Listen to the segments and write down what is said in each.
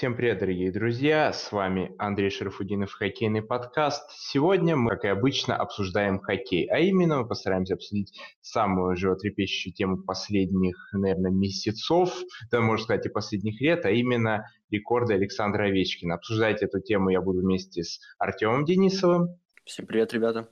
Всем привет, дорогие друзья! С вами Андрей Шарафудинов, хоккейный подкаст. Сегодня мы, как и обычно, обсуждаем хоккей, а именно мы постараемся обсудить самую животрепещущую тему последних, наверное, месяцев, да, можно сказать, и последних лет, а именно рекорды Александра Овечкина. Обсуждать эту тему я буду вместе с Артемом Денисовым. Всем привет, ребята!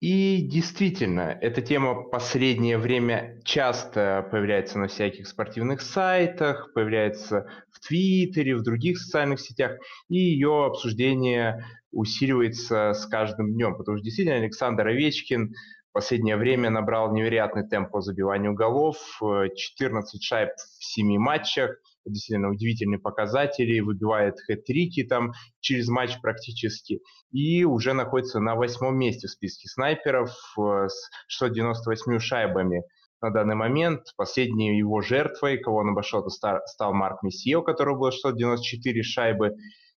И действительно, эта тема последнее время часто появляется на всяких спортивных сайтах, появляется в Твиттере, в других социальных сетях, и ее обсуждение усиливается с каждым днем, потому что действительно Александр Овечкин в последнее время набрал невероятный темп по забиванию голов, 14 шайб в 7 матчах, действительно удивительные показатели, выбивает хэт-трики там через матч практически, и уже находится на восьмом месте в списке снайперов э, с 698 шайбами на данный момент. Последней его жертвой, кого он обошел, стал Марк Мессио, у которого было 694 шайбы.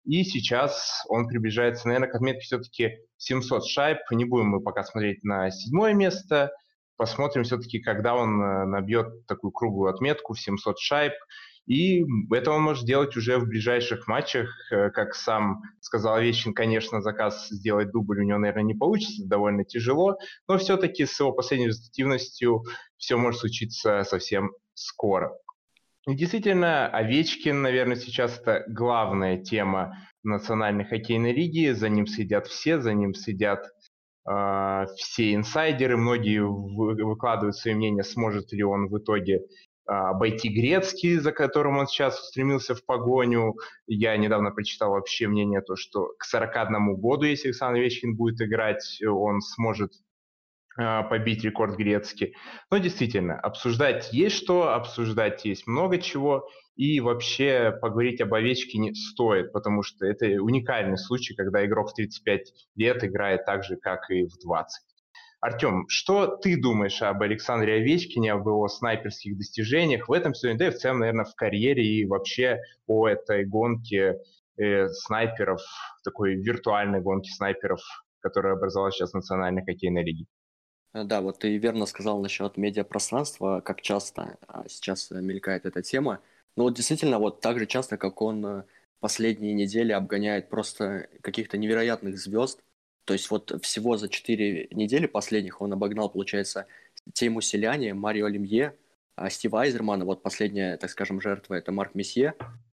И сейчас он приближается, наверное, к отметке все-таки 700 шайб. Не будем мы пока смотреть на седьмое место. Посмотрим все-таки, когда он э, набьет такую круглую отметку в 700 шайб. И это он может сделать уже в ближайших матчах. Э, как сам сказал Овечкин, конечно, заказ сделать дубль у него, наверное, не получится, довольно тяжело, но все-таки с его последней результативностью все может случиться совсем скоро. И действительно, Овечкин, наверное, сейчас это главная тема национальной хоккейной лиги. За ним следят все, за ним следят э, все инсайдеры. Многие выкладывают свои мнения, сможет ли он в итоге а, обойти Грецкий, за которым он сейчас устремился в погоню. Я недавно прочитал вообще мнение, то, что к 41 году, если Александр Овечкин будет играть, он сможет а, побить рекорд Грецкий. Но действительно, обсуждать есть что, обсуждать есть много чего, и вообще поговорить об Овечкине стоит, потому что это уникальный случай, когда игрок в 35 лет играет так же, как и в 20. Артем, что ты думаешь об Александре Овечкине, об его снайперских достижениях в этом сезоне, да и в целом, наверное, в карьере и вообще о этой гонке э, снайперов, такой виртуальной гонке снайперов, которая образовалась сейчас в Национальной хоккейной лиге? Э, да, вот ты верно сказал насчет медиапространства, как часто а, сейчас мелькает эта тема. Но вот действительно, вот так же часто, как он э, последние недели обгоняет просто каких-то невероятных звезд, то есть вот всего за 4 недели последних он обогнал, получается, Тейму Селяне, Марио Лемье, а Стива Айзермана, вот последняя, так скажем, жертва, это Марк Месье.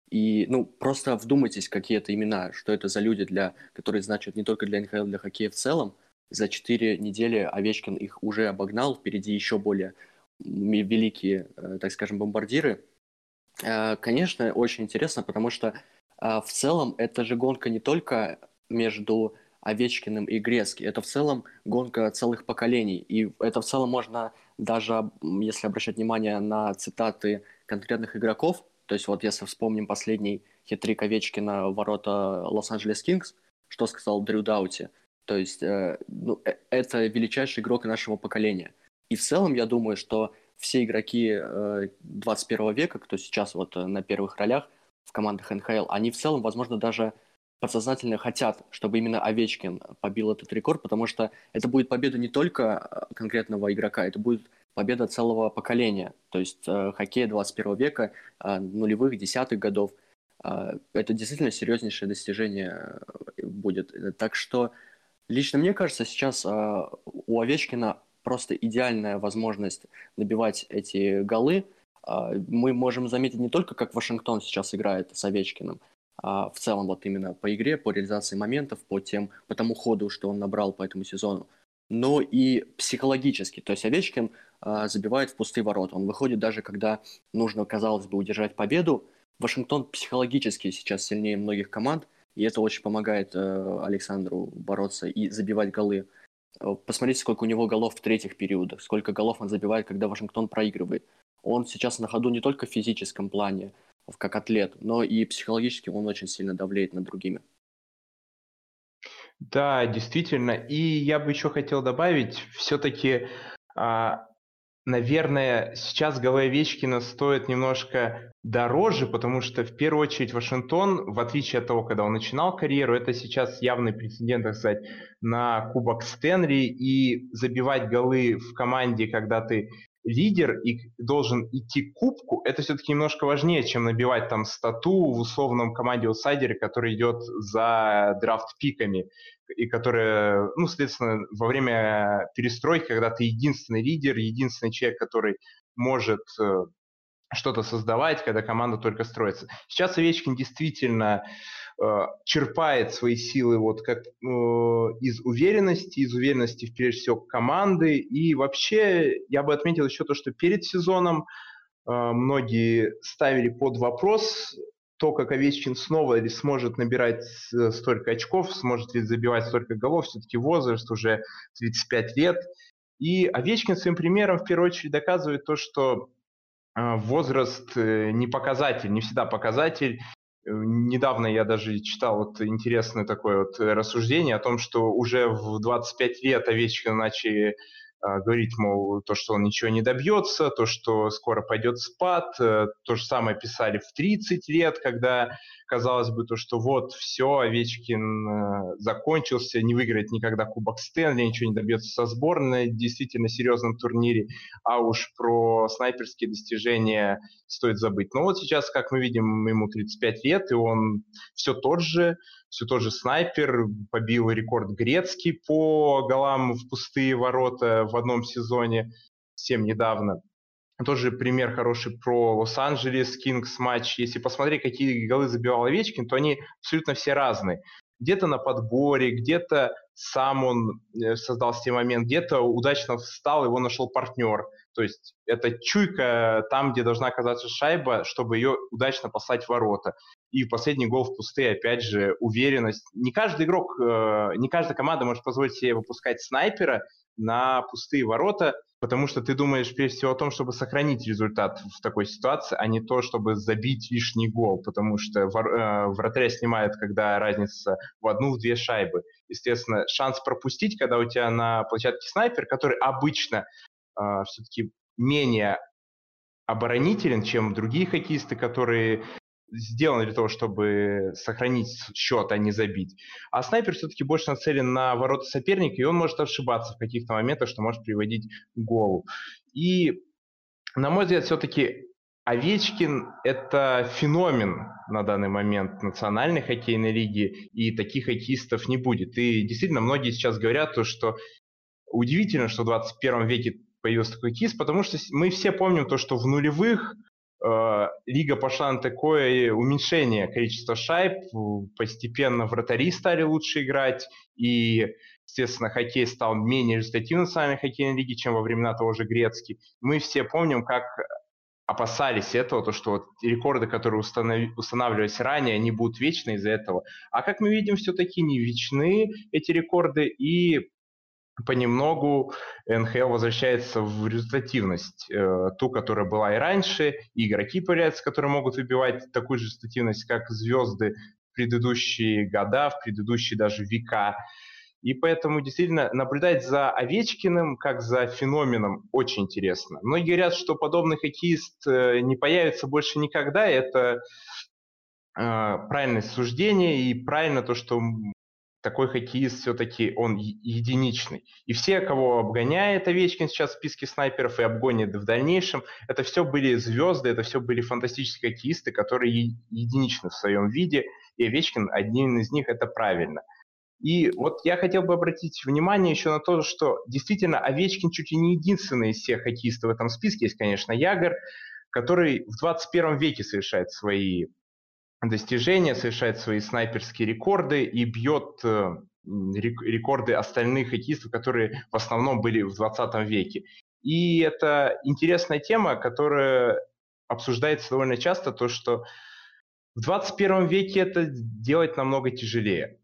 И, ну, просто вдумайтесь, какие это имена, что это за люди, для, которые значат не только для НХЛ, для хоккея в целом. За 4 недели Овечкин их уже обогнал, впереди еще более великие, э, так скажем, бомбардиры. Э, конечно, очень интересно, потому что э, в целом это же гонка не только между Овечкиным и Грецки. Это в целом гонка целых поколений. И это в целом можно даже, если обращать внимание на цитаты конкретных игроков, то есть вот если вспомним последний хитрик Овечкина в ворота Лос-Анджелес Кингс, что сказал Дрю Даути, то есть э, ну, э, это величайший игрок нашего поколения. И в целом я думаю, что все игроки э, 21 века, кто сейчас вот э, на первых ролях в командах НХЛ, они в целом, возможно, даже подсознательно хотят, чтобы именно Овечкин побил этот рекорд, потому что это будет победа не только э, конкретного игрока, это будет победа целого поколения. То есть э, хоккей 21 века, э, нулевых, десятых годов. Э, это действительно серьезнейшее достижение э, будет. Так что лично мне кажется, сейчас э, у Овечкина просто идеальная возможность набивать эти голы. Э, мы можем заметить не только, как Вашингтон сейчас играет с Овечкиным, в целом вот именно по игре, по реализации моментов, по, тем, по тому ходу, что он набрал по этому сезону, но и психологически. То есть Овечкин а, забивает в пустые ворота. Он выходит даже, когда нужно, казалось бы, удержать победу. Вашингтон психологически сейчас сильнее многих команд, и это очень помогает э, Александру бороться и забивать голы. Э, посмотрите, сколько у него голов в третьих периодах, сколько голов он забивает, когда Вашингтон проигрывает. Он сейчас на ходу не только в физическом плане, как атлет, но и психологически он очень сильно давлеет над другими. Да, действительно. И я бы еще хотел добавить, все-таки, а, наверное, сейчас голы Овечкина стоит немножко дороже, потому что в первую очередь Вашингтон, в отличие от того, когда он начинал карьеру, это сейчас явный прецедент, так сказать, на Кубок Стэнли, и забивать голы в команде, когда ты лидер и должен идти к кубку, это все-таки немножко важнее, чем набивать там стату в условном команде аутсайдере, который идет за драфт-пиками, и который, ну, соответственно, во время перестройки, когда ты единственный лидер, единственный человек, который может э, что-то создавать, когда команда только строится. Сейчас Овечкин действительно черпает свои силы вот как э, из уверенности, из уверенности прежде всего команды. И вообще я бы отметил еще то, что перед сезоном э, многие ставили под вопрос то, как Овечкин снова ли сможет набирать э, столько очков, сможет ли забивать столько голов, все-таки возраст уже 35 лет. И Овечкин своим примером в первую очередь доказывает то, что а, возраст э, не показатель, не всегда показатель. Э, недавно я даже читал вот интересное такое вот рассуждение о том, что уже в 25 лет Овечкина начали а, говорить, мол, то, что он ничего не добьется, то, что скоро пойдет спад. Э, то же самое писали в 30 лет, когда казалось бы, то, что вот все, Овечкин э, закончился, не выиграет никогда Кубок Стэнли, ничего не добьется со сборной, действительно серьезном турнире, а уж про снайперские достижения стоит забыть. Но вот сейчас, как мы видим, ему 35 лет, и он все тот же, все тот же снайпер, побил рекорд Грецкий по голам в пустые ворота в одном сезоне, всем недавно. Тоже пример хороший про Лос-Анджелес Кингс матч. Если посмотреть, какие голы забивал Овечкин, то они абсолютно все разные. Где-то на подборе, где-то сам он э, создал себе момент, где-то удачно встал, его нашел партнер. То есть это чуйка там, где должна оказаться шайба, чтобы ее удачно послать в ворота. И последний гол в пустые, опять же, уверенность. Не каждый игрок, э, не каждая команда может позволить себе выпускать снайпера на пустые ворота, потому что ты думаешь прежде всего о том, чтобы сохранить результат в такой ситуации, а не то, чтобы забить лишний гол, потому что э, вратаря снимают, когда разница в одну-две шайбы. Естественно, шанс пропустить, когда у тебя на площадке снайпер, который обычно э, все-таки менее оборонителен, чем другие хоккеисты, которые сделаны для того, чтобы сохранить счет, а не забить. А снайпер все-таки больше нацелен на ворота соперника, и он может ошибаться в каких-то моментах, что может приводить к голу. И, на мой взгляд, все-таки Овечкин – это феномен на данный момент национальной хоккейной лиги, и таких хоккеистов не будет. И действительно, многие сейчас говорят то, что удивительно, что в 21 веке появился такой кис, потому что мы все помним то, что в нулевых лига пошла на такое уменьшение количества шайб, постепенно вратари стали лучше играть, и, естественно, хоккей стал менее результативным в национальной хоккейной лиге, чем во времена того же Грецки. Мы все помним, как опасались этого, то, что вот рекорды, которые установ... устанавливались ранее, они будут вечны из-за этого. А как мы видим, все-таки не вечны эти рекорды, и понемногу НХЛ возвращается в результативность, э, ту, которая была и раньше, и игроки появляются, которые могут выбивать такую же результативность, как звезды в предыдущие года, в предыдущие даже века. И поэтому действительно наблюдать за Овечкиным как за феноменом очень интересно. Многие говорят, что подобный хоккеист э, не появится больше никогда. Это э, правильное суждение и правильно то, что такой хоккеист все-таки он единичный. И все, кого обгоняет Овечкин сейчас в списке снайперов и обгонит в дальнейшем, это все были звезды, это все были фантастические хоккеисты, которые единичны в своем виде, и Овечкин один из них, это правильно. И вот я хотел бы обратить внимание еще на то, что действительно Овечкин чуть ли не единственный из всех хоккеистов в этом списке, есть, конечно, Ягор, который в 21 веке совершает свои достижения, совершает свои снайперские рекорды и бьет э, рекорды остальных хоккеистов, которые в основном были в 20 веке. И это интересная тема, которая обсуждается довольно часто, то, что в 21 веке это делать намного тяжелее.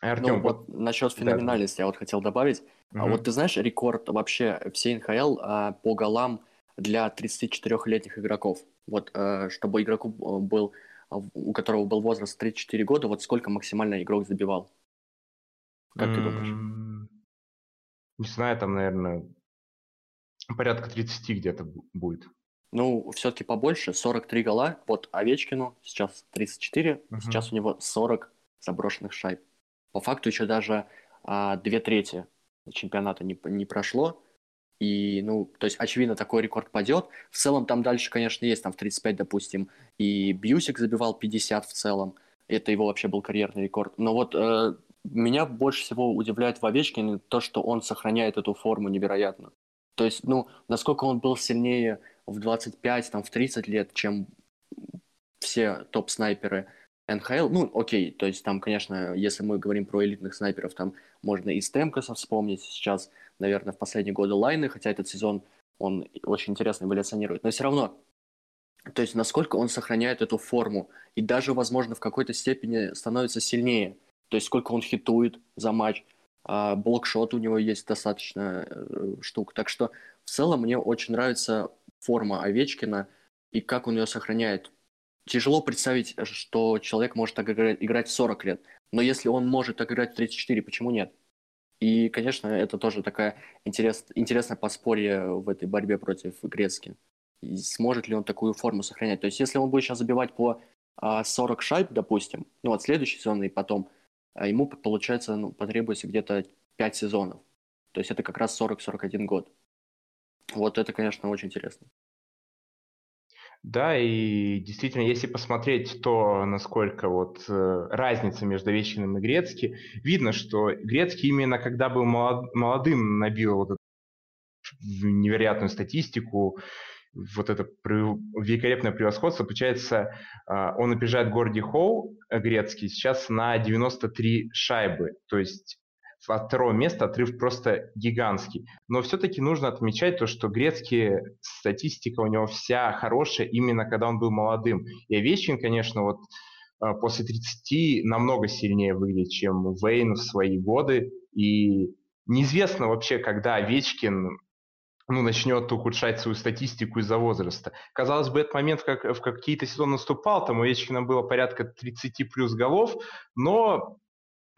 Артем, ну, вот, вот насчет феноменальности да. я вот хотел добавить. Угу. А вот ты знаешь рекорд вообще всей НХЛ а, по голам для 34-летних игроков? Вот а, чтобы игроку э, был у которого был возраст 34 года, вот сколько максимально игрок забивал? Как ты думаешь? Не знаю, там, наверное, порядка 30 где-то будет. Ну, все-таки побольше, 43 гола. Вот Овечкину сейчас 34, угу. сейчас у него 40 заброшенных шайб. По факту еще даже а, две трети чемпионата не, не прошло. И, ну, то есть, очевидно, такой рекорд падет. В целом, там дальше, конечно, есть, там в 35, допустим, и Бьюсик забивал 50 в целом. Это его вообще был карьерный рекорд. Но вот э, меня больше всего удивляет в Овечкине то, что он сохраняет эту форму невероятно. То есть, ну, насколько он был сильнее в 25, там, в 30 лет, чем все топ-снайперы НХЛ. Ну, окей, то есть там, конечно, если мы говорим про элитных снайперов, там можно и Стемкоса вспомнить сейчас, наверное, в последние годы Лайны, хотя этот сезон он очень интересно эволюционирует. Но все равно, то есть насколько он сохраняет эту форму и даже, возможно, в какой-то степени становится сильнее. То есть сколько он хитует за матч, а блокшот у него есть достаточно э, штук. Так что в целом мне очень нравится форма Овечкина и как он ее сохраняет. Тяжело представить, что человек может так играть в 40 лет. Но если он может так играть в 34, почему нет? И, конечно, это тоже такая интерес, интересное подспорье в этой борьбе против Грецки. И сможет ли он такую форму сохранять? То есть, если он будет сейчас забивать по 40 а, шайб, допустим, ну, от следующей сезона и потом, а ему, получается, ну, потребуется где-то 5 сезонов. То есть это как раз 40-41 год. Вот это, конечно, очень интересно. Да, и действительно, если посмотреть то, насколько вот э, разница между Овечкиным и Грецки, видно, что Грецкий именно когда был молод, молодым набил вот эту невероятную статистику, вот это великолепное превосходство, получается, а, он опережает Горди Хоу, э, Грецкий, сейчас на 93 шайбы, то есть от второго места отрыв просто гигантский. Но все-таки нужно отмечать то, что Грецкий, статистика у него вся хорошая именно когда он был молодым. И Овечкин, конечно, вот а, после 30 намного сильнее выглядит, чем Вейн в свои годы. И неизвестно вообще, когда Овечкин ну, начнет ухудшать свою статистику из-за возраста. Казалось бы, этот момент как, в какие-то сезоны наступал, там у Овечкина было порядка 30 плюс голов, но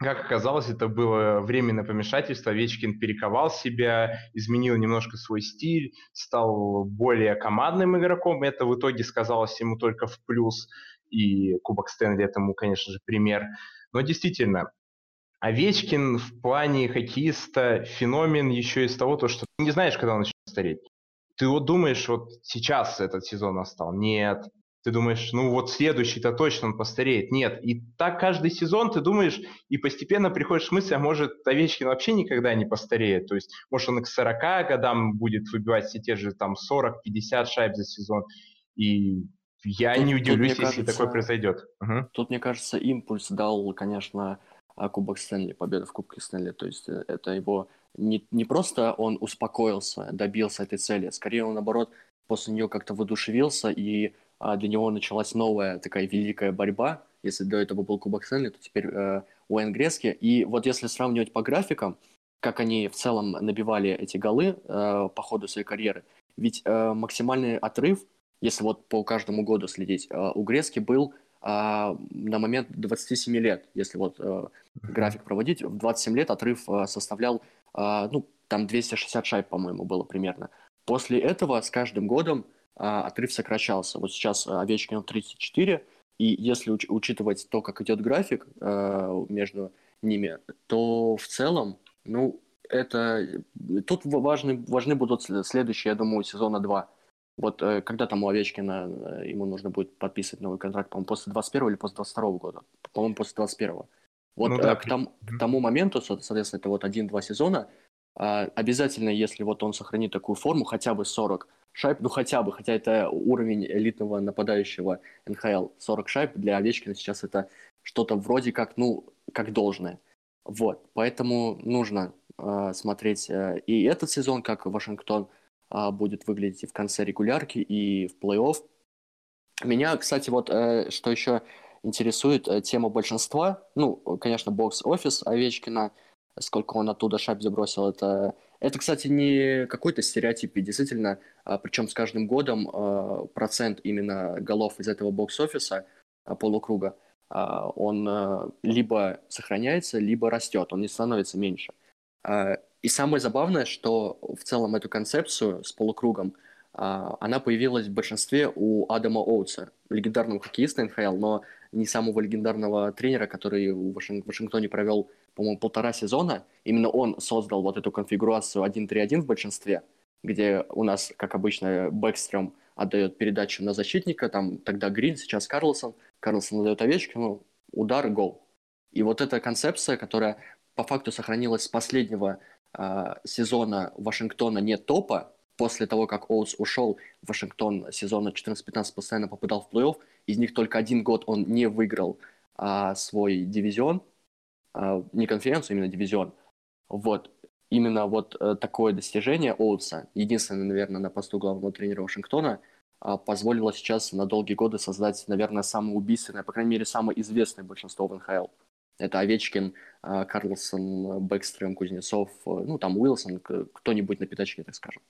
как оказалось, это было временное помешательство. Овечкин перековал себя, изменил немножко свой стиль, стал более командным игроком. Это в итоге сказалось ему только в плюс. И Кубок Стэнли этому, конечно же, пример. Но действительно, Овечкин в плане хоккеиста феномен еще из того, то, что ты не знаешь, когда он начнет стареть. Ты вот думаешь, вот сейчас этот сезон настал. Нет. Ты думаешь, ну вот следующий-то точно он постареет. Нет. И так каждый сезон ты думаешь, и постепенно приходишь к мысли, а может Овечкин вообще никогда не постареет. То есть, может он к 40 годам будет выбивать все те же там 40-50 шайб за сезон. И я тут, не удивлюсь, тут, если кажется, такое произойдет. Угу. Тут, мне кажется, импульс дал, конечно, а, Кубок Стэнли, победа в Кубке Стэнли. То есть э, это его не, не просто он успокоился, добился этой цели, скорее он, наоборот, после нее как-то воодушевился, и а, для него началась новая такая великая борьба. Если до этого был Кубок Стэнли, то теперь э, Уэйн Грески. И вот если сравнивать по графикам, как они в целом набивали эти голы э, по ходу своей карьеры, ведь э, максимальный отрыв, если вот по каждому году следить, э, у Грески был а, на момент 27 лет, если вот э, график проводить, в 27 лет отрыв э, составлял, э, ну, там 260 шайб, по-моему, было примерно. После этого с каждым годом отрыв сокращался. Вот сейчас Овечкин 34, и если уч- учитывать то, как идет график э, между ними, то в целом, ну, это... Тут важны, важны будут следующие, я думаю, сезона 2 вот э, когда там у Овечкина э, ему нужно будет подписывать новый контракт, по-моему, после 21 или после 22 года? По-моему, после 21 Вот ну, да. Э, к, там, к тому моменту, соответственно, это вот один-два сезона, обязательно, если вот он сохранит такую форму, хотя бы 40 шайб, ну хотя бы, хотя это уровень элитного нападающего НХЛ, 40 шайб для Овечкина сейчас это что-то вроде как, ну, как должное. Вот, поэтому нужно э, смотреть э, и этот сезон, как Вашингтон – а, будет выглядеть и в конце регулярки, и в плей-офф. Меня, кстати, вот э, что еще интересует, э, тема большинства. Ну, конечно, бокс-офис Овечкина, сколько он оттуда шайб забросил, это... Это, кстати, не какой-то стереотип, действительно, а, причем с каждым годом а, процент именно голов из этого бокс-офиса полукруга, он либо сохраняется, либо растет, он не становится меньше. И самое забавное, что в целом эту концепцию с полукругом, а, она появилась в большинстве у Адама Оутса, легендарного хоккеиста НХЛ, но не самого легендарного тренера, который в Вашингтоне провел, по-моему, полтора сезона. Именно он создал вот эту конфигурацию 1-3-1 в большинстве. где у нас, как обычно, Бэкстрем отдает передачу на защитника, там тогда Грин, сейчас Карлсон, Карлсон отдает Овечкину, удар, гол. И вот эта концепция, которая по факту сохранилась с последнего э, сезона Вашингтона не топа, после того, как Оутс ушел, Вашингтон сезона 14-15 постоянно попадал в плей-офф, из них только один год он не выиграл а, свой дивизион, не конференцию, именно дивизион. Вот, именно вот а, такое достижение Оутса, единственное, наверное, на посту главного тренера Вашингтона, а, позволило сейчас на долгие годы создать, наверное, самое убийственное, по крайней мере, самое известное большинство в НХЛ. Это Овечкин, а, Карлсон, Бэкстрем, Кузнецов, ну, там Уилсон, кто-нибудь на пятачке, так скажем.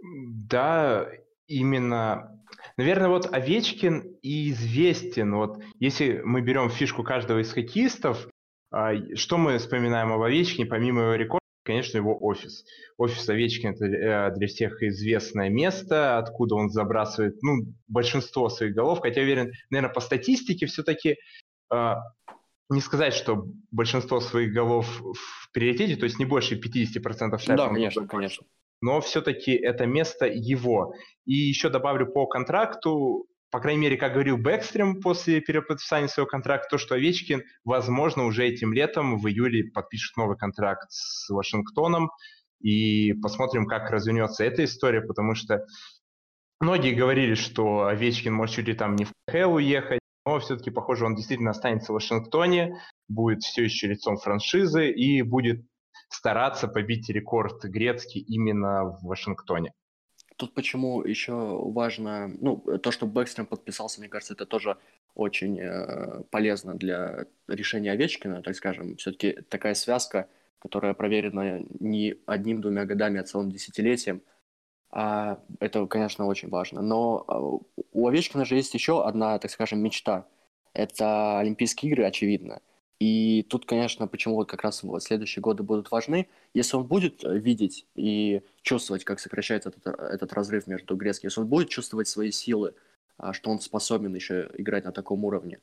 Да, именно, наверное, вот Овечкин и известен. Вот если мы берем фишку каждого из хоккеистов, а, что мы вспоминаем об Овечкине, помимо его рекорда, конечно, его офис. Офис Овечкин – это э, для всех известное место, откуда он забрасывает ну, большинство своих голов. Хотя, уверен, наверное, по статистике все-таки а, не сказать, что большинство своих голов в приоритете, то есть не больше 50% шайб. Да, конечно, конечно но все-таки это место его. И еще добавлю по контракту, по крайней мере, как говорил Бэкстрем после переподписания своего контракта, то, что Овечкин, возможно, уже этим летом, в июле подпишет новый контракт с Вашингтоном, и посмотрим, как развернется эта история, потому что многие говорили, что Овечкин может чуть ли там не в КХЛ уехать, но все-таки, похоже, он действительно останется в Вашингтоне, будет все еще лицом франшизы и будет стараться побить рекорд Грецкий именно в Вашингтоне. Тут почему еще важно, ну, то, что Бэкстрем подписался, мне кажется, это тоже очень э, полезно для решения Овечкина, так скажем. Все-таки такая связка, которая проверена не одним-двумя годами, а целым десятилетием. А это, конечно, очень важно. Но а, у Овечкина же есть еще одна, так скажем, мечта. Это Олимпийские игры, очевидно. И тут, конечно, почему вот как раз следующие годы будут важны, если он будет э, видеть и чувствовать, как сокращается этот, этот разрыв между грецким, если он будет чувствовать свои силы, а, что он способен еще играть на таком уровне,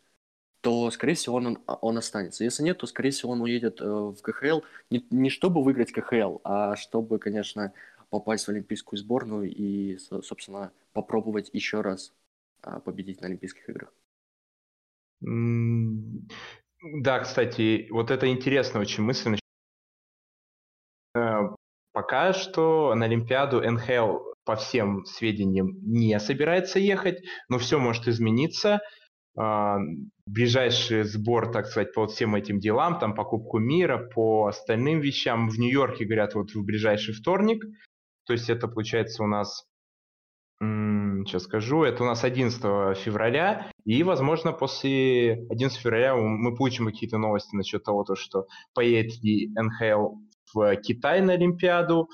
то, скорее всего, он, он останется. Если нет, то, скорее всего, он уедет э, в КХЛ не, не чтобы выиграть КХЛ, а чтобы, конечно, попасть в Олимпийскую сборную и, собственно, попробовать еще раз а, победить на Олимпийских играх. Да, кстати, вот это интересная очень мысль. Э, пока что на Олимпиаду НХЛ по всем сведениям не собирается ехать, но все может измениться. А, ближайший сбор, так сказать, по всем этим делам, там по Кубку мира, по остальным вещам в Нью-Йорке, говорят, вот в ближайший вторник. То есть это получается у нас Сейчас скажу. Это у нас 11 февраля. И, возможно, после 11 февраля мы получим какие-то новости насчет того, то, что поедет ли НХЛ в Китай на Олимпиаду.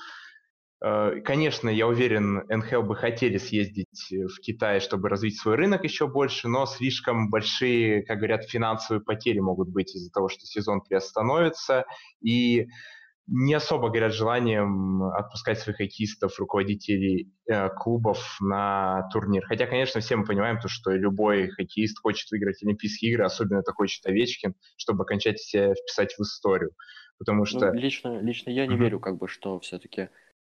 Э, конечно, я уверен, НХЛ бы хотели съездить в Китай, чтобы развить свой рынок еще больше, но слишком большие, как говорят, финансовые потери могут быть из-за того, что сезон приостановится. И не особо горят желанием отпускать своих хоккеистов, руководителей э, клубов на турнир. Хотя, конечно, все мы понимаем, то, что любой хоккеист хочет выиграть Олимпийские игры, особенно это хочет Овечкин, чтобы окончательно себя вписать в историю. Потому ну, что... Ну, лично, лично я не mm-hmm. верю, как бы, что все-таки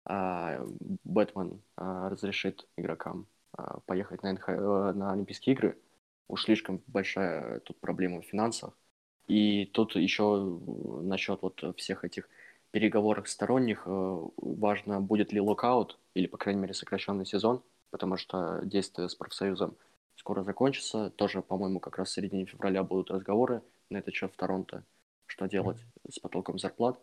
а, Бэтмен а, разрешит игрокам а, поехать на, НХ... На Олимпийские игры. Уж слишком большая тут проблема в финансах. И тут еще насчет вот всех этих переговорах сторонних э, важно, будет ли локаут, или, по крайней мере, сокращенный сезон, потому что действие с профсоюзом скоро закончится. Тоже, по-моему, как раз в середине февраля будут разговоры на этот счет в Торонто, что делать с потолком зарплат.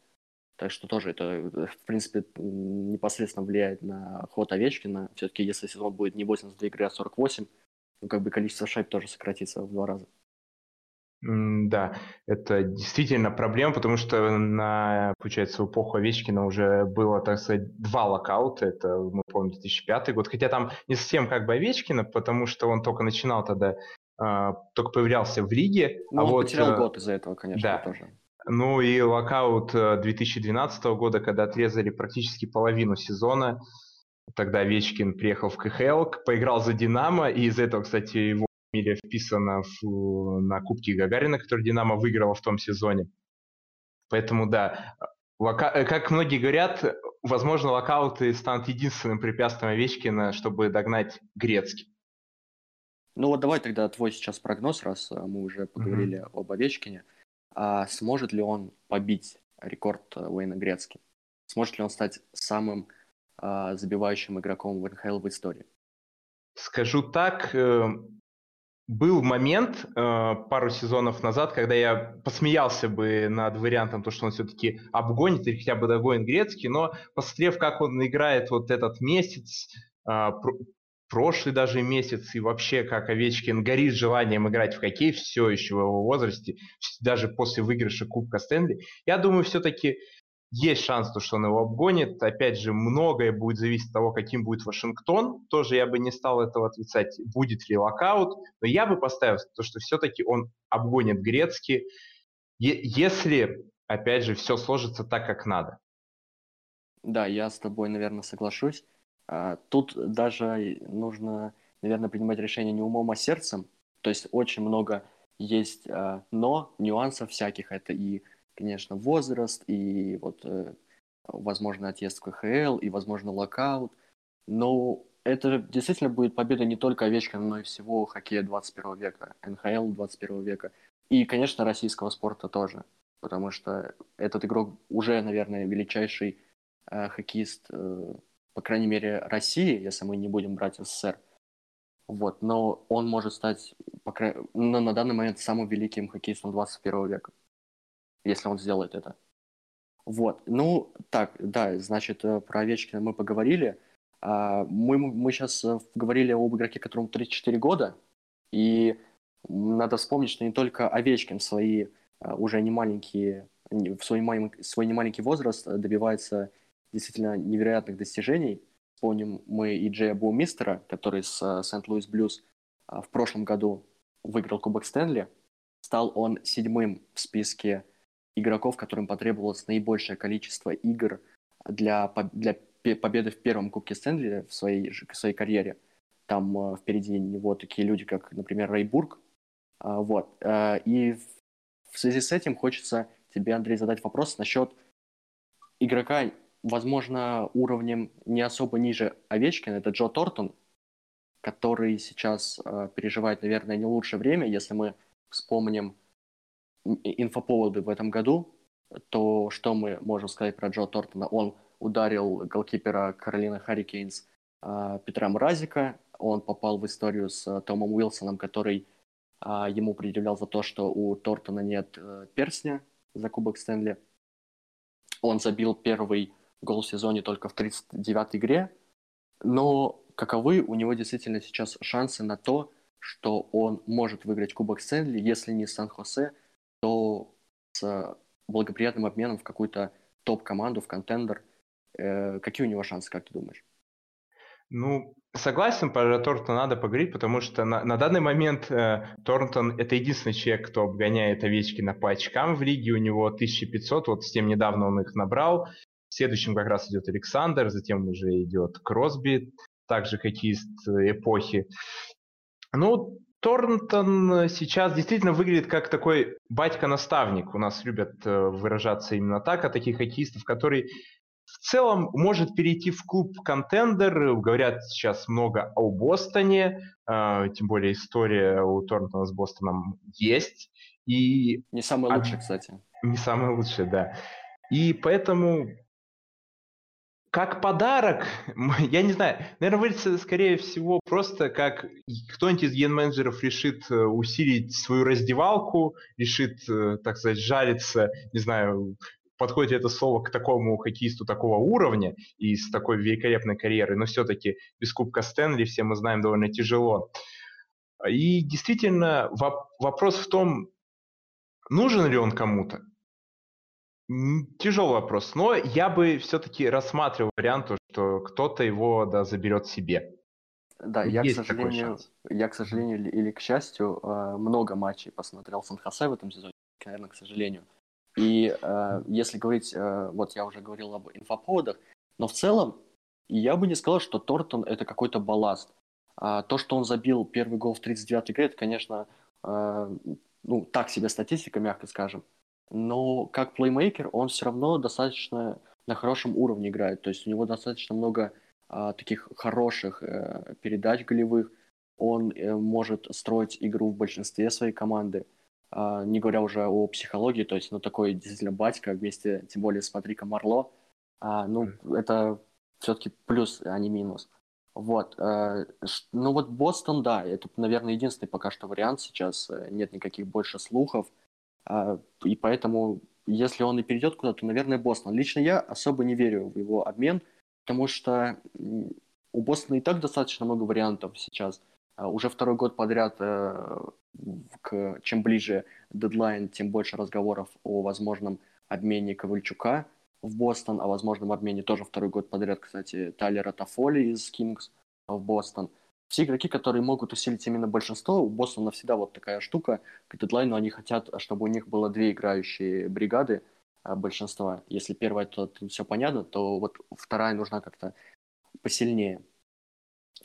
Так что тоже это, э, в принципе, непосредственно влияет на ход Овечкина. Все-таки если сезон будет не 82 игры, а 48, ну, как бы количество шайб тоже сократится в два раза. Да, это действительно проблема, потому что на, получается, в эпоху Овечкина уже было, так сказать, два локаута. Это, мы помним, 2005 год. Хотя там не совсем как бы Овечкина, потому что он только начинал тогда, э, только появлялся в лиге. Ну, а он вот, потерял э, год из-за этого, конечно, да. тоже. Ну и локаут 2012 э, года, когда отрезали практически половину сезона. Тогда Овечкин приехал в КХЛ, поиграл за «Динамо», и из этого, кстати, его фамилия вписана в, на Кубке Гагарина, который Динамо выиграла в том сезоне. Поэтому, да, Лока... Э, как многие говорят, возможно, локауты станут единственным препятствием Овечкина, чтобы догнать Грецкий. Ну вот давай тогда твой сейчас прогноз, раз э, мы уже поговорили mm-hmm. об Овечкине. А сможет ли он побить рекорд э, Уэйна Грецки? Сможет ли он стать самым а, забивающим игроком в НХЛ в истории? Скажу так, был момент э, пару сезонов назад, когда я посмеялся бы над вариантом, то, что он все-таки обгонит или хотя бы догонит Грецкий, но посмотрев, как он играет вот этот месяц, э, пр- прошлый даже месяц, и вообще как Овечкин горит желанием играть в хоккей все еще в его возрасте, даже после выигрыша Кубка Стэнли, я думаю, все-таки есть шанс, то, что он его обгонит. Опять же, многое будет зависеть от того, каким будет Вашингтон. Тоже я бы не стал этого отрицать, будет ли локаут. Но я бы поставил то, что все-таки он обгонит Грецкий, если, опять же, все сложится так, как надо. Да, я с тобой, наверное, соглашусь. А, тут даже нужно, наверное, принимать решение не умом, а сердцем. То есть очень много есть а, но, нюансов всяких. Это и конечно, возраст и вот, э, возможно, отъезд в КХЛ и, возможно, локаут. Но это действительно будет победа не только Овечкина, но и всего хоккея 21 века, НХЛ 21 века. И, конечно, российского спорта тоже. Потому что этот игрок уже, наверное, величайший э, хоккеист, э, по крайней мере, России, если мы не будем брать СССР. Вот, но он может стать, по край... но на данный момент, самым великим хоккеистом 21 века если он сделает это. Вот, ну, так, да, значит, э, про Овечкина мы поговорили. А, мы, мы сейчас э, говорили об игроке, которому 34 года, и надо вспомнить, что не только Овечкин свои э, уже не маленькие, в свой, маленький, свой немаленький возраст добивается действительно невероятных достижений. Вспомним мы и Джея Буумистера, который с Сент-Луис Блюз в прошлом году выиграл Кубок Стэнли. Стал он седьмым в списке игроков, которым потребовалось наибольшее количество игр для, для победы в первом Кубке Стэнли в своей, в своей карьере. Там э, впереди него такие люди, как, например, Рейбург. Э, вот. Э, и в связи с этим хочется тебе, Андрей, задать вопрос насчет игрока, возможно, уровнем не особо ниже Овечкина. Это Джо Тортон, который сейчас э, переживает, наверное, не лучшее время, если мы вспомним инфоповоды в этом году, то что мы можем сказать про Джо Тортона? Он ударил голкипера Каролина Харрикейнс э, Петра Мразика, он попал в историю с э, Томом Уилсоном, который э, ему предъявлял за то, что у Тортона нет э, перстня за Кубок Стэнли. Он забил первый гол в сезоне только в 39-й игре, но каковы у него действительно сейчас шансы на то, что он может выиграть Кубок Стэнли, если не Сан-Хосе, с благоприятным обменом в какую-то топ-команду, в контендер, э, какие у него шансы, как ты думаешь? Ну, согласен, про Торнтон надо поговорить, потому что на, на данный момент э, Торнтон это единственный человек, кто обгоняет Овечкина по очкам в лиге, у него 1500, вот с тем недавно он их набрал. В следующем как раз идет Александр, затем уже идет Кросби, также хоккеист эпохи. Ну, Торнтон сейчас действительно выглядит как такой батька-наставник. У нас любят э, выражаться именно так о таких хоккеистов, который в целом может перейти в клуб контендер. Говорят сейчас много о Бостоне, э, тем более история у Торнтона с Бостоном есть. И... Не самая лучшая, кстати. Не самая лучшая, да. И поэтому как подарок, я не знаю, наверное, выглядит скорее всего просто как кто-нибудь из ген-менеджеров решит э, усилить свою раздевалку, решит, э, так сказать, жариться, не знаю, подходит это слово к такому хоккеисту такого уровня и с такой великолепной карьерой, но все-таки без Кубка Стэнли, все мы знаем, довольно тяжело. И действительно, вопрос в том, нужен ли он кому-то. Тяжелый вопрос, но я бы все-таки рассматривал вариант, что кто-то его да, заберет себе. Да, я к, сожалению, я, к сожалению, или к счастью, э, много матчей посмотрел Сан-Хосе в этом сезоне, наверное, к сожалению. И э, если говорить, э, вот я уже говорил об инфоповодах, но в целом я бы не сказал, что Тортон это какой-то балласт. А то, что он забил первый гол в 39-й игре, это, конечно, ну, так себе статистика, мягко скажем. Но как плеймейкер он все равно достаточно на хорошем уровне играет. То есть у него достаточно много а, таких хороших а, передач голевых. Он а, может строить игру в большинстве своей команды. А, не говоря уже о психологии, то есть, ну, такой действительно батька вместе, тем более, смотри-ка, Марло. А, ну, mm. это все-таки плюс, а не минус. Вот. А, ну, вот Бостон, да, это, наверное, единственный пока что вариант сейчас. Нет никаких больше слухов. А, и поэтому, если он и перейдет куда-то, то, наверное, Бостон. Лично я особо не верю в его обмен, потому что у Бостона и так достаточно много вариантов сейчас. А, уже второй год подряд, э, чем ближе дедлайн, тем больше разговоров о возможном обмене Ковальчука в Бостон, о возможном обмене тоже второй год подряд, кстати, Тайлера Тафоли из Кингс в Бостон все игроки, которые могут усилить именно большинство, у Бостона всегда вот такая штука, к дедлайну они хотят, чтобы у них было две играющие бригады а, большинства. Если первая, то, то все понятно, то вот вторая нужна как-то посильнее.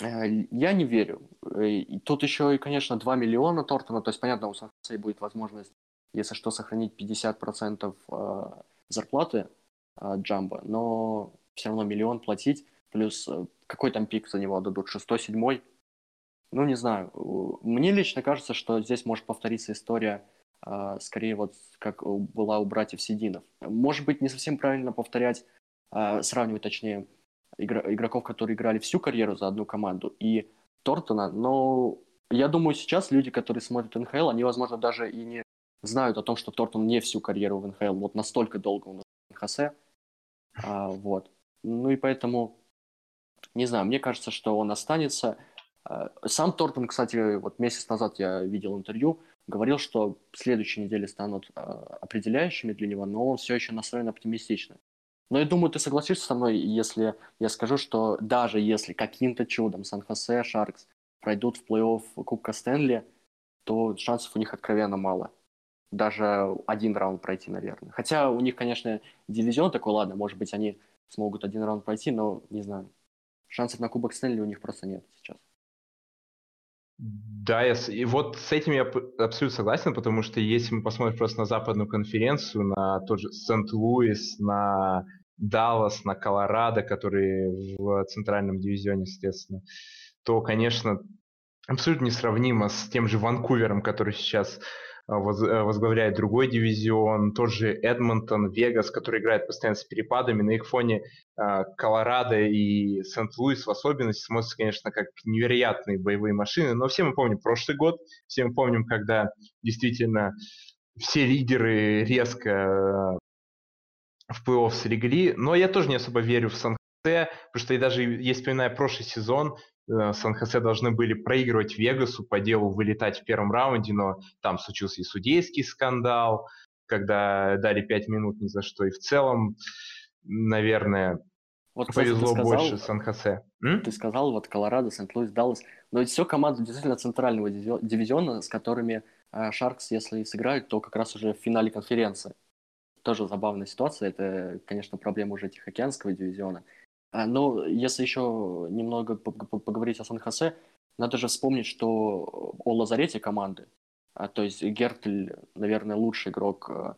Э, я не верю. Э, и тут еще и, конечно, 2 миллиона Тортона, то есть, понятно, у сан будет возможность, если что, сохранить 50% а, зарплаты а, Джамба, но все равно миллион платить, плюс э, какой там пик за него дадут, шестой, седьмой, ну, не знаю. Мне лично кажется, что здесь может повториться история, э, скорее вот как была у братьев Сидинов. Может быть, не совсем правильно повторять, э, сравнивать, точнее, игр игроков, которые играли всю карьеру за одну команду, и Тортона, но я думаю, сейчас люди, которые смотрят НХЛ, они, возможно, даже и не знают о том, что Тортон не всю карьеру в НХЛ, вот настолько долго он в НХС. А, вот. Ну и поэтому, не знаю, мне кажется, что он останется. Э, сам Тортон, кстати, вот месяц назад я видел интервью, говорил, что следующие недели станут э, определяющими для него, но он все еще настроен оптимистично. Но я думаю, ты согласишься со мной, если я скажу, что даже если каким-то чудом Сан-Хосе, Шаркс пройдут в плей-офф Кубка Стэнли, то шансов у них откровенно мало. Даже один раунд пройти, наверное. Хотя у них, конечно, дивизион такой, ладно, может быть, они смогут один раунд пройти, но не знаю. Шансов на Кубок Стэнли у них просто нет сейчас. Да, я, и вот с этим я абсолютно согласен, потому что если мы посмотрим просто на западную конференцию, на тот же Сент-Луис, на Даллас, на Колорадо, которые в центральном дивизионе, соответственно, то, конечно, абсолютно несравнимо с тем же Ванкувером, который сейчас возглавляет другой дивизион, тот же Эдмонтон, Вегас, который играет постоянно с перепадами. На их фоне а, Колорадо и Сент-Луис в особенности смотрятся, конечно, как невероятные боевые машины. Но все мы помним прошлый год, все мы помним, когда действительно все лидеры резко а, в плей-офф слегли. Но я тоже не особо верю в сан потому что и даже, если вспоминая прошлый сезон, Э, Сан-Хосе должны были проигрывать Вегасу, по делу вылетать в первом раунде, но там случился и судейский скандал, когда дали 5 минут ни за что. И в целом, наверное, вот, кстати, повезло сказал, больше Сан-Хосе. Ты сказал, вот Колорадо, Сент-Луис, Даллас. Но это все команды действительно центрального дивизиона, с которыми Шаркс, если сыграют, то как раз уже в финале конференции. Тоже забавная ситуация. Это, конечно, проблема уже Тихоокеанского дивизиона. А, но если еще немного поговорить о Сан-Хосе, надо же вспомнить, что о лазарете команды. А, то есть Гертль, наверное, лучший игрок а,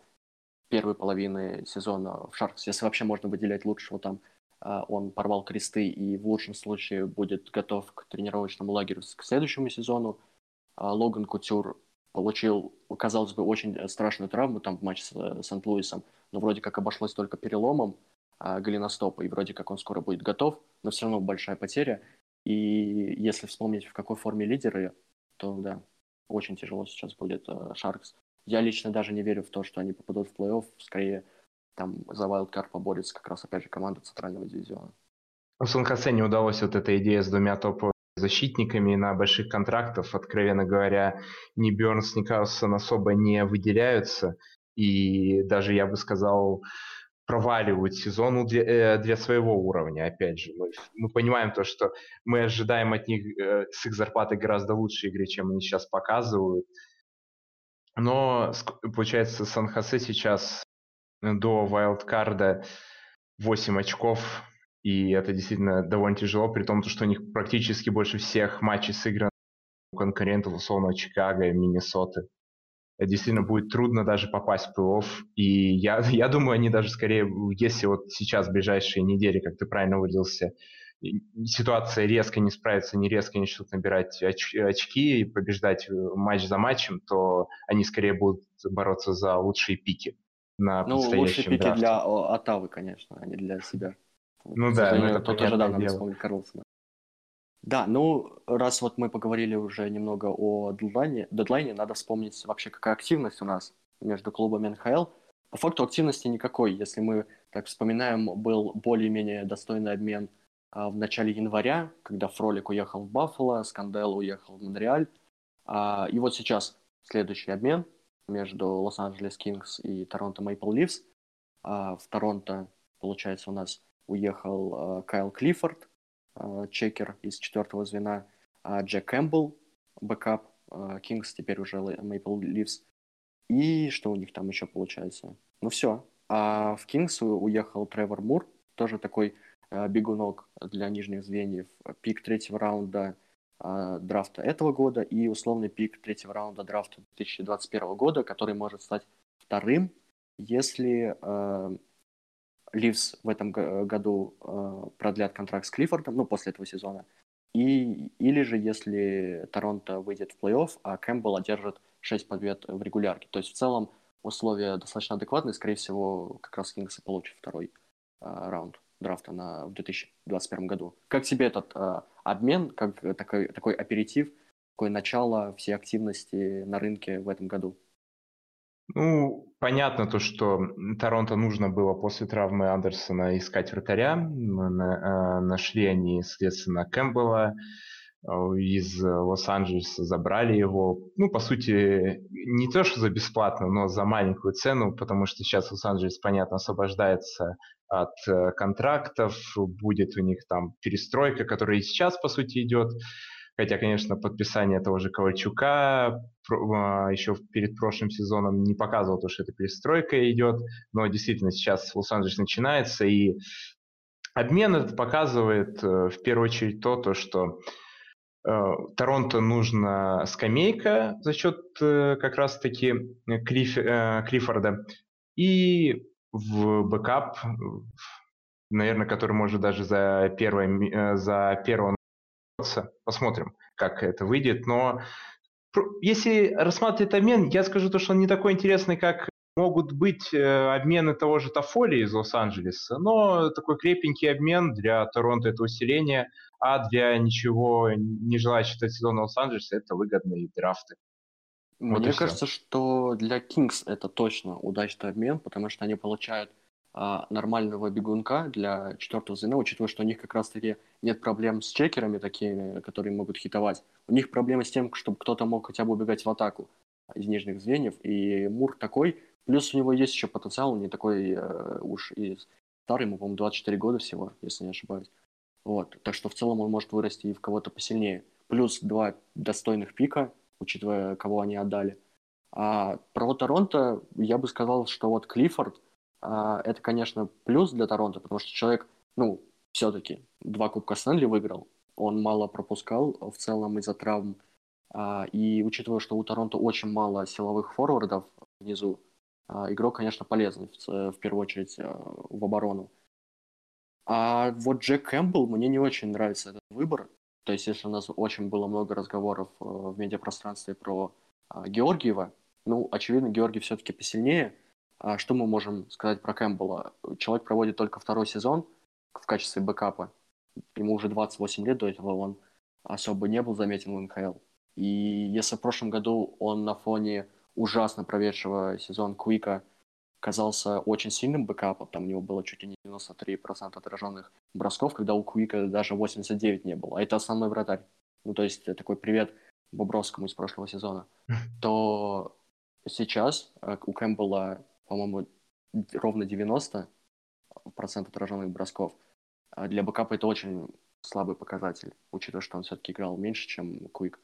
первой половины сезона в Шаркс. Если вообще можно выделять лучшего там, он порвал кресты и в лучшем случае будет готов к тренировочному лагерю к следующему сезону. Логан Кутюр получил, казалось бы, очень страшную травму там в матче с э, Сент-Луисом, но вроде как обошлось только переломом голеностопа, и вроде как он скоро будет готов, но все равно большая потеря. И если вспомнить, в какой форме лидеры, то да, очень тяжело сейчас будет Шаркс. Я лично даже не верю в то, что они попадут в плей-офф, скорее там за вайлдкарт поборется как раз опять же команда центрального дивизиона. В Сан-Хосе не удалось вот эта идея с двумя топовыми защитниками на больших контрактах. Откровенно говоря, ни Бернс, ни Карлсон особо не выделяются. И даже, я бы сказал, проваливают сезон для, э, для своего уровня. Опять же, мы, мы понимаем то, что мы ожидаем от них э, с их зарплатой гораздо лучше игры, чем они сейчас показывают. Но, получается, Сан-Хосе сейчас до вайлдкарда 8 очков, и это действительно довольно тяжело, при том, что у них практически больше всех матчей сыграно у конкурентов, условно, Чикаго и Миннесоты. Действительно будет трудно даже попасть в плей-офф. И я, я думаю, они даже скорее, если вот сейчас, в ближайшие недели, как ты правильно выразился, ситуация резко не справится, не резко начнут набирать оч- очки и побеждать э, матч за матчем, то они скорее будут бороться за лучшие пики на Ну, лучшие пики драфте. для Отавы, конечно, а не для себя. Ну да, ну, это тут уже да, надо вспомнить Карлсона. Да, ну, раз вот мы поговорили уже немного о дедлайне, дедлайне, надо вспомнить вообще, какая активность у нас между клубами НХЛ. По факту активности никакой. Если мы так вспоминаем, был более-менее достойный обмен а, в начале января, когда Фролик уехал в Баффало, Скандел уехал в Монреаль. А, и вот сейчас следующий обмен между Лос-Анджелес Кингс и Торонто Мейпл Ливс. А, в Торонто, получается, у нас уехал а, Кайл Клиффорд, чекер из четвертого звена, а Джек Кэмпбелл, бэкап, Кингс теперь уже Мейпл Ливс. И что у них там еще получается? Ну все. А в Кингс уехал Тревор Мур, тоже такой бегунок для нижних звеньев. Пик третьего раунда драфта этого года и условный пик третьего раунда драфта 2021 года, который может стать вторым, если Ливс в этом году э, продлят контракт с Клиффордом, ну, после этого сезона. И, или же, если Торонто выйдет в плей-офф, а Кэмпбелл одержит 6 побед в регулярке. То есть, в целом, условия достаточно адекватные. Скорее всего, как раз Кингс и получит второй э, раунд драфта на, в 2021 году. Как тебе этот э, обмен, как такой, такой аперитив, такое начало всей активности на рынке в этом году? Ну, понятно то, что Торонто нужно было после травмы Андерсона искать вратаря. Э, нашли они, соответственно, Кэмпбелла э, из Лос-Анджелеса, забрали его. Ну, по сути, не то, что за бесплатно, но за маленькую цену, потому что сейчас Лос-Анджелес, понятно, освобождается от э, контрактов, будет у них там перестройка, которая и сейчас, по сути, идет. Хотя, конечно, подписание того же Ковальчука а, еще перед прошлым сезоном не показывало то, что эта перестройка идет, но действительно сейчас Лос-Анджелес начинается, и обмен этот показывает э, в первую очередь то, то что э, Торонто нужна скамейка за счет э, как раз-таки Клиф, Клиффорда и в бэкап, наверное, который может даже за, первое, за первого Посмотрим, как это выйдет. Но если рассматривать обмен, я скажу то, что он не такой интересный, как могут быть э, обмены того же Тофоли из Лос-Анджелеса, но такой крепенький обмен для Торонто это усиление, а для ничего не желающих читать сезона Лос-Анджелеса это выгодные драфты. Мне вот кажется, что для Кингс это точно удачный обмен, потому что они получают нормального бегунка для четвертого звена, учитывая, что у них как раз-таки нет проблем с чекерами такими, которые могут хитовать. У них проблемы с тем, чтобы кто-то мог хотя бы убегать в атаку из нижних звеньев, и Мур такой. Плюс у него есть еще потенциал, он не такой э, уж и старый, ему, по-моему, 24 года всего, если не ошибаюсь. Вот. Так что в целом он может вырасти и в кого-то посильнее. Плюс два достойных пика, учитывая, кого они отдали. А про Торонто я бы сказал, что вот Клиффорд – а, это, конечно, плюс для Торонто, потому что человек, ну, все-таки два Кубка Стэнли выиграл, он мало пропускал в целом из-за травм, а, и учитывая, что у Торонто очень мало силовых форвардов внизу, а, игрок, конечно, полезный в, первую очередь в оборону. А вот Джек Кэмпбелл, мне не очень нравится этот выбор. То есть, если у нас очень было много разговоров э, в медиапространстве про Георгиева, ну, очевидно, Георгий все-таки посильнее – а что мы можем сказать про Кэмпбелла? Человек проводит только второй сезон в качестве бэкапа. Ему уже 28 лет, до этого он особо не был заметен в НХЛ. И если в прошлом году он на фоне ужасно проведшего сезон Куика казался очень сильным бэкапом, там у него было чуть ли не 93% отраженных бросков, когда у Куика даже 89 не было, а это основной вратарь. Ну, то есть такой привет Бобровскому из прошлого сезона. То сейчас э, у Кэмпбелла по-моему, ровно 90% отраженных бросков. А для бэкапа это очень слабый показатель, учитывая, что он все-таки играл меньше, чем Куик.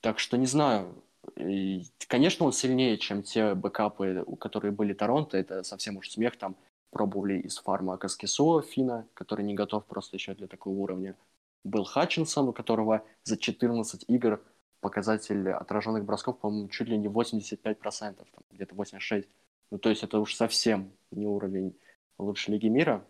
Так что не знаю. И, конечно, он сильнее, чем те бэкапы, которые были Торонто. Это совсем уж смех. Там пробовали из фарма Каскисо, Фина, который не готов просто еще для такого уровня. Был Хатчинсон, у которого за 14 игр показатель отраженных бросков, по-моему, чуть ли не 85%, там, где-то 86%. Ну, то есть это уж совсем не уровень лучшей лиги мира.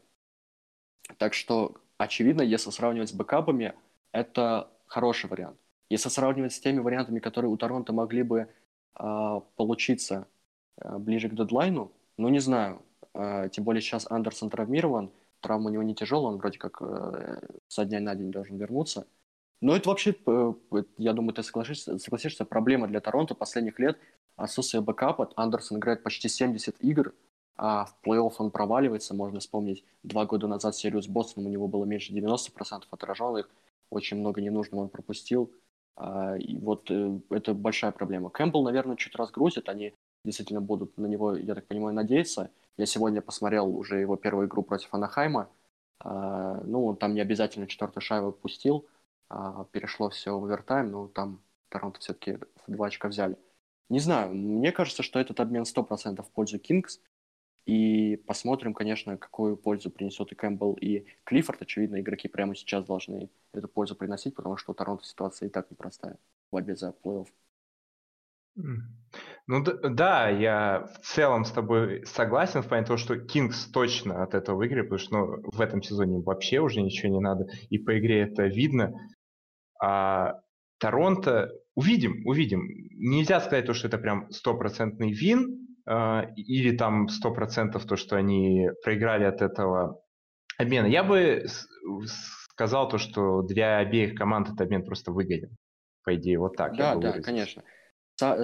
Так что, очевидно, если сравнивать с бэкапами, это хороший вариант. Если сравнивать с теми вариантами, которые у Торонто могли бы э, получиться э, ближе к дедлайну, ну, не знаю. Э, тем более сейчас Андерсон травмирован, травма у него не тяжелая, он вроде как э, со дня на день должен вернуться. Но это вообще, э, я думаю, ты согласишься, согласишься, проблема для Торонто последних лет. Отсутствие бэкапа. Андерсон играет почти 70 игр, а в плей-офф он проваливается. Можно вспомнить два года назад серию с Бостоном, у него было меньше 90% отраженных. Очень много ненужного он пропустил. А, и вот э, это большая проблема. Кэмпбелл, наверное, чуть разгрузит. Они действительно будут на него, я так понимаю, надеяться. Я сегодня посмотрел уже его первую игру против Анахайма. А, ну, он там не обязательно четвертую шайбу пустил. А, перешло все в овертайм, но там Торонто все-таки два очка взяли. Не знаю, мне кажется, что этот обмен 100% в пользу Кингс. И посмотрим, конечно, какую пользу принесет и Кэмпбелл, и Клиффорд. Очевидно, игроки прямо сейчас должны эту пользу приносить, потому что у Торонто ситуация и так непростая в борьбе за плей-офф. Ну да, я в целом с тобой согласен в плане того, что Кингс точно от этого выиграли, потому что ну, в этом сезоне вообще уже ничего не надо, и по игре это видно. А Торонто увидим, увидим. Нельзя сказать то, что это прям стопроцентный вин, э, или там сто процентов то, что они проиграли от этого обмена. Я бы сказал то, что для обеих команд этот обмен просто выгоден. По идее, вот так. Да, да, конечно.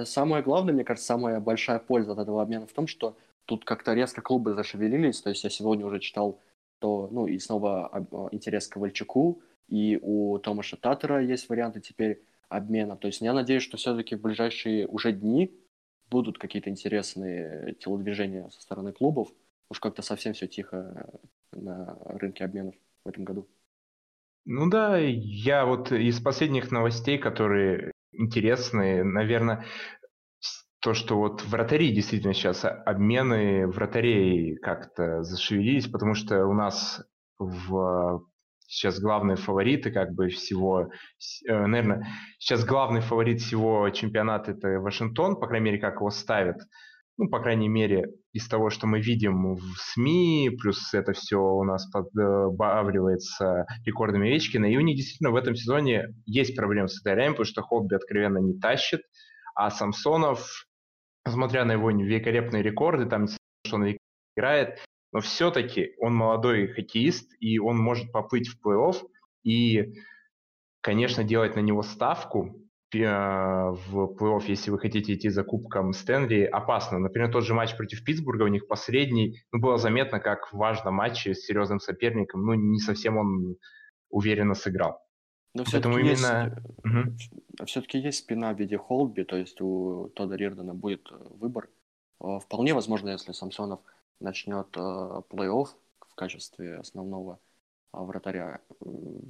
Самое главное, мне кажется, самая большая польза от этого обмена в том, что тут как-то резко клубы зашевелились. То есть я сегодня уже читал, то, ну, и снова интерес к Ковальчуку, и у Томаша Татера есть варианты теперь обмена. То есть я надеюсь, что все-таки в ближайшие уже дни будут какие-то интересные телодвижения со стороны клубов. Уж как-то совсем все тихо на рынке обменов в этом году. Ну да, я вот из последних новостей, которые интересные, наверное, то, что вот вратари действительно сейчас обмены вратарей как-то зашевелились, потому что у нас в сейчас главные фавориты как бы всего, э, наверное, сейчас главный фаворит всего чемпионата это Вашингтон, по крайней мере, как его ставят. Ну, по крайней мере, из того, что мы видим в СМИ, плюс это все у нас подбавливается рекордами Овечкина, и у них действительно в этом сезоне есть проблемы с вратарями, потому что Хобби откровенно не тащит, а Самсонов, несмотря на его великолепные рекорды, там, что он играет, но все-таки он молодой хоккеист, и он может поплыть в плей-офф, и, конечно, делать на него ставку э, в плей-офф, если вы хотите идти за кубком Стэнли, опасно. Например, тот же матч против Питтсбурга, у них последний, ну, было заметно, как в важном матче с серьезным соперником, ну, не совсем он уверенно сыграл. Но все-таки именно... есть, угу. все-таки есть спина в виде Холдби, то есть у Тода Рирдена будет э, выбор. Э, вполне возможно, если Самсонов начнет э, плей-офф в качестве основного э, вратаря.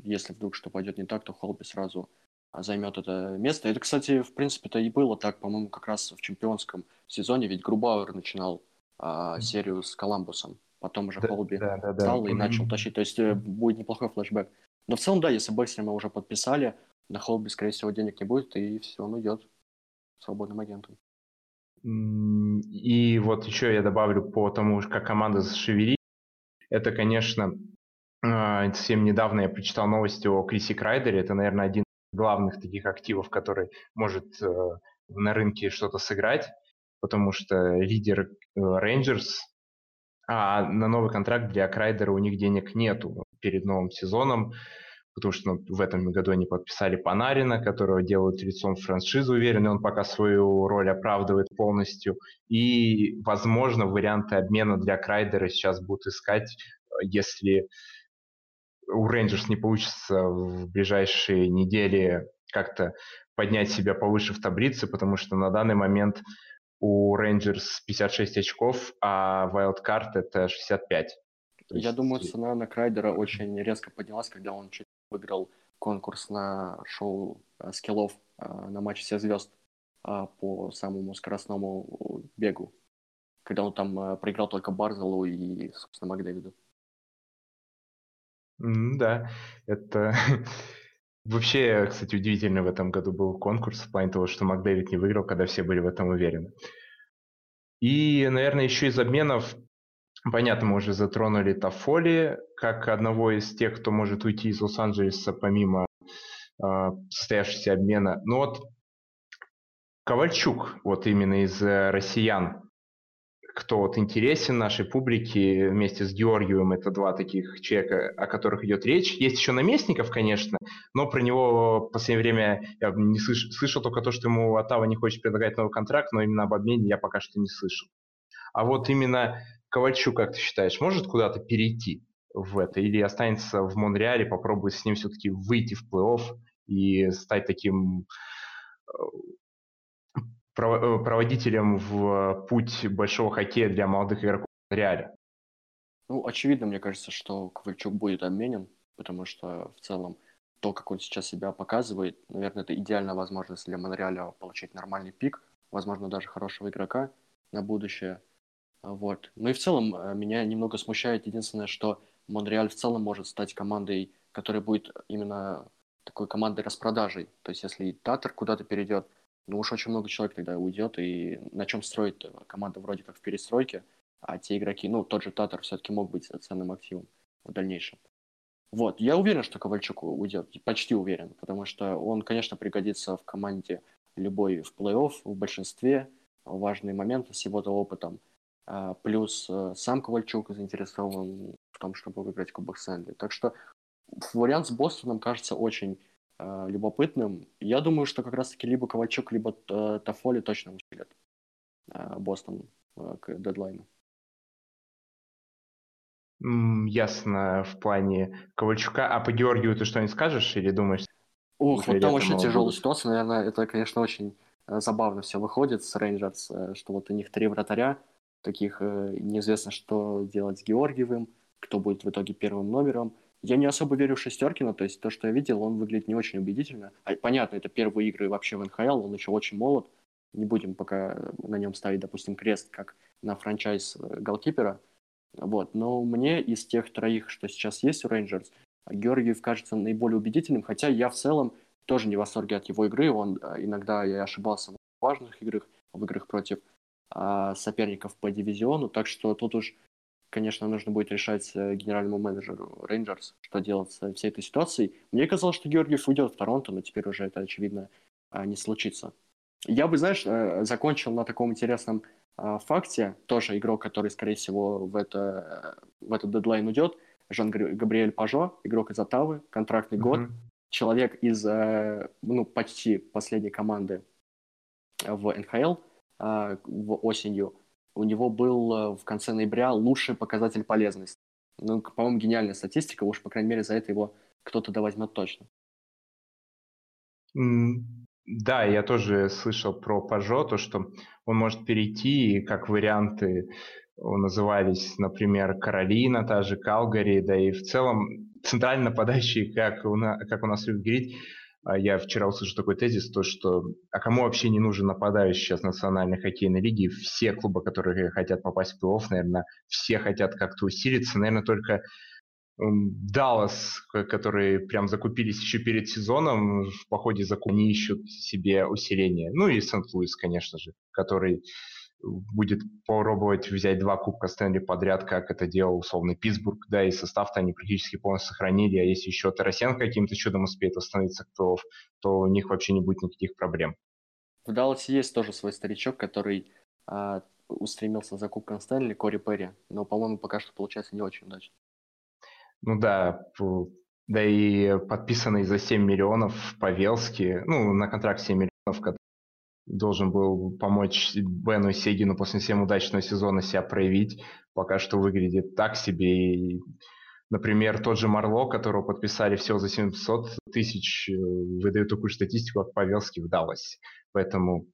Если вдруг что пойдет не так, то Холби сразу займет это место. Это, кстати, в принципе-то и было так, по-моему, как раз в чемпионском сезоне, ведь Грубауэр начинал а, серию с Коламбусом, потом уже да, Холби да, да, стал да. и начал тащить. То есть э, будет неплохой флешбэк. Но в целом, да, если Бэкстрима уже подписали, на Холби, скорее всего, денег не будет, и все, он уйдет свободным агентом. И вот еще я добавлю по тому, как команда зашевели. Это, конечно, а, совсем недавно я прочитал новости о Крисе Крайдере. Это, наверное, один из главных таких активов, который может э, на рынке что-то сыграть, потому что лидер Рейнджерс, а на новый контракт для Крайдера у них денег нету перед новым сезоном потому что ну, в этом году они подписали Панарина, которого делают лицом франшизы, уверены, он пока свою роль оправдывает полностью. И, возможно, варианты обмена для Крайдера сейчас будут искать, если у Рейнджерс не получится в ближайшие недели как-то поднять себя повыше в таблице, потому что на данный момент у Рейнджерс 56 очков, а Wildcard это 65. Я есть... думаю, цена на Крайдера очень резко поднялась, когда он чуть выиграл конкурс на шоу э, скиллов э, на матче всех звезд э, по самому скоростному бегу, когда он там проиграл только Барзелу и, собственно, Макдэвиду. Mm, да, это Вообще, кстати, удивительный в этом году был конкурс в плане того, что Макдэвид не выиграл, когда все были в этом уверены. И, наверное, еще из обменов, понятно, мы уже затронули Тафоли, как одного из тех, кто может уйти из Лос-Анджелеса помимо э, состоявшегося обмена. Но вот Ковальчук, вот именно из э, россиян, кто вот интересен нашей публике вместе с Георгием, это два таких человека, о которых идет речь. Есть еще наместников, конечно, но про него в последнее время я не слыш, слышал только то, что ему Атава не хочет предлагать новый контракт, но именно об обмене я пока что не слышал. А вот именно Ковальчук, как ты считаешь, может куда-то перейти в это или останется в Монреале, попробует с ним все-таки выйти в плей-офф и стать таким э, проводителем в путь большого хоккея для молодых игроков в Реале? Ну, очевидно, мне кажется, что Ковальчук будет обменен, потому что в целом то, как он сейчас себя показывает, наверное, это идеальная возможность для Монреаля получить нормальный пик, возможно, даже хорошего игрока на будущее. Вот. Ну и в целом э, меня немного смущает единственное, что Монреаль в целом может стать командой, которая будет именно такой командой распродажей. То есть если Татар куда-то перейдет, ну уж очень много человек тогда уйдет, и на чем строить команда вроде как в перестройке, а те игроки, ну, тот же Татар все-таки мог быть ценным активом в дальнейшем. Вот, я уверен, что Ковальчук уйдет, почти уверен, потому что он, конечно, пригодится в команде любой в плей-офф, в большинстве, важные моменты с его-то опытом. А, плюс э, сам Ковальчук заинтересован в том, чтобы выиграть Кубок Сэнли. Так что вариант с Бостоном кажется очень э, любопытным. Я думаю, что как раз-таки либо Ковальчук, либо э, Тафоли точно усилят э, Бостон э, к дедлайну. Ясно в плане Ковальчука. А по Георгию ты что-нибудь скажешь или думаешь? Ух, вот там вообще тяжелая ситуация. Наверное, это, конечно, очень забавно все выходит с Рейнджерс, что вот у них три вратаря, таких э, неизвестно, что делать с Георгиевым, кто будет в итоге первым номером. Я не особо верю в Шестеркина, то есть то, что я видел, он выглядит не очень убедительно. А, понятно, это первые игры вообще в НХЛ, он еще очень молод. Не будем пока на нем ставить, допустим, крест, как на франчайз э, голкипера. Вот. Но мне из тех троих, что сейчас есть у Рейнджерс, Георгиев кажется наиболее убедительным, хотя я в целом тоже не в восторге от его игры. Он э, иногда я ошибался в важных играх, в играх против соперников по дивизиону, так что тут уж конечно, нужно будет решать э, генеральному менеджеру Рейнджерс, что делать с всей этой ситуацией. Мне казалось, что Георгиев уйдет в Торонто, но теперь уже это, очевидно, а, не случится. Я бы, знаешь, э, закончил на таком интересном а, факте. Тоже игрок, который, скорее всего, в, это, э, в этот дедлайн уйдет. Жан Габриэль Пажо, игрок из Оттавы, контрактный mm-hmm. год. Человек из, ну, почти последней команды в НХЛ в осенью у него был э, в конце ноября лучший показатель полезности. Ну, по-моему, гениальная статистика, уж, по крайней мере, за это его кто-то да возьмет точно. Да, я тоже слышал про Пажо, то, что он может перейти, как варианты назывались, например, Каролина, та же Калгари, да и в целом центральный нападающий, как у нас, как у нас любят говорить, я вчера услышал такой тезис, то что а кому вообще не нужен нападающий сейчас национальной хоккейной лиги? Все клубы, которые хотят попасть в плей-офф, наверное, все хотят как-то усилиться. Наверное, только Даллас, которые прям закупились еще перед сезоном, в походе закуп, не ищут себе усиления. Ну и Сент-Луис, конечно же, который будет попробовать взять два кубка Стэнли подряд, как это делал условный Питтсбург, да, и состав-то они практически полностью сохранили, а если еще Тарасенко каким-то чудом успеет восстановиться плей то у них вообще не будет никаких проблем. В Далласе есть тоже свой старичок, который а, устремился за кубком Стэнли, Кори Перри, но, по-моему, пока что получается не очень удачно. Ну да, да и подписанный за 7 миллионов Павелский, ну, на контракт 7 миллионов, должен был помочь Бену Сегину после всем удачного сезона себя проявить. Пока что выглядит так себе. И, например, тот же Марло, которого подписали всего за 700 тысяч, э, выдает такую статистику, как Павелский в Далласе. Поэтому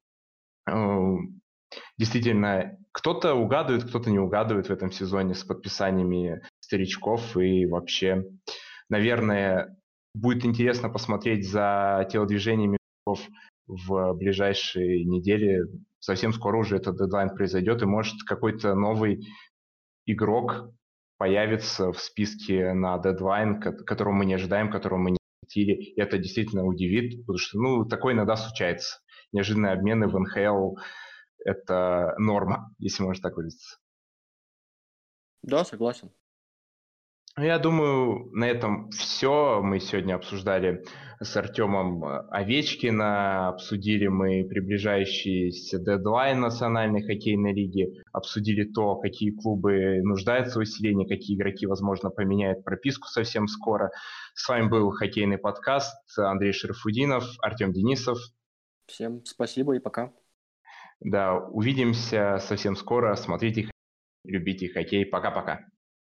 э, действительно, кто-то угадывает, кто-то не угадывает в этом сезоне с подписаниями старичков. И вообще, наверное, будет интересно посмотреть за телодвижениями в ближайшие недели. Совсем скоро уже этот дедлайн произойдет, и может какой-то новый игрок появится в списке на дедлайн, которого мы не ожидаем, которого мы не стиле, и это действительно удивит, потому что, ну, такое иногда случается. Неожиданные обмены в НХЛ – это норма, если можно так выразиться. Да, согласен. Ну, я думаю, на этом все. Мы сегодня обсуждали с Артемом э, Овечкина, обсудили мы приближающийся дедлайн Национальной хоккейной лиги, обсудили то, какие клубы нуждаются в усилении, какие игроки, возможно, поменяют прописку совсем скоро. С вами был хоккейный подкаст Андрей Шерфудинов, Артем Денисов. Всем спасибо и пока. Да, увидимся совсем скоро. Смотрите, любите хоккей. Пока-пока.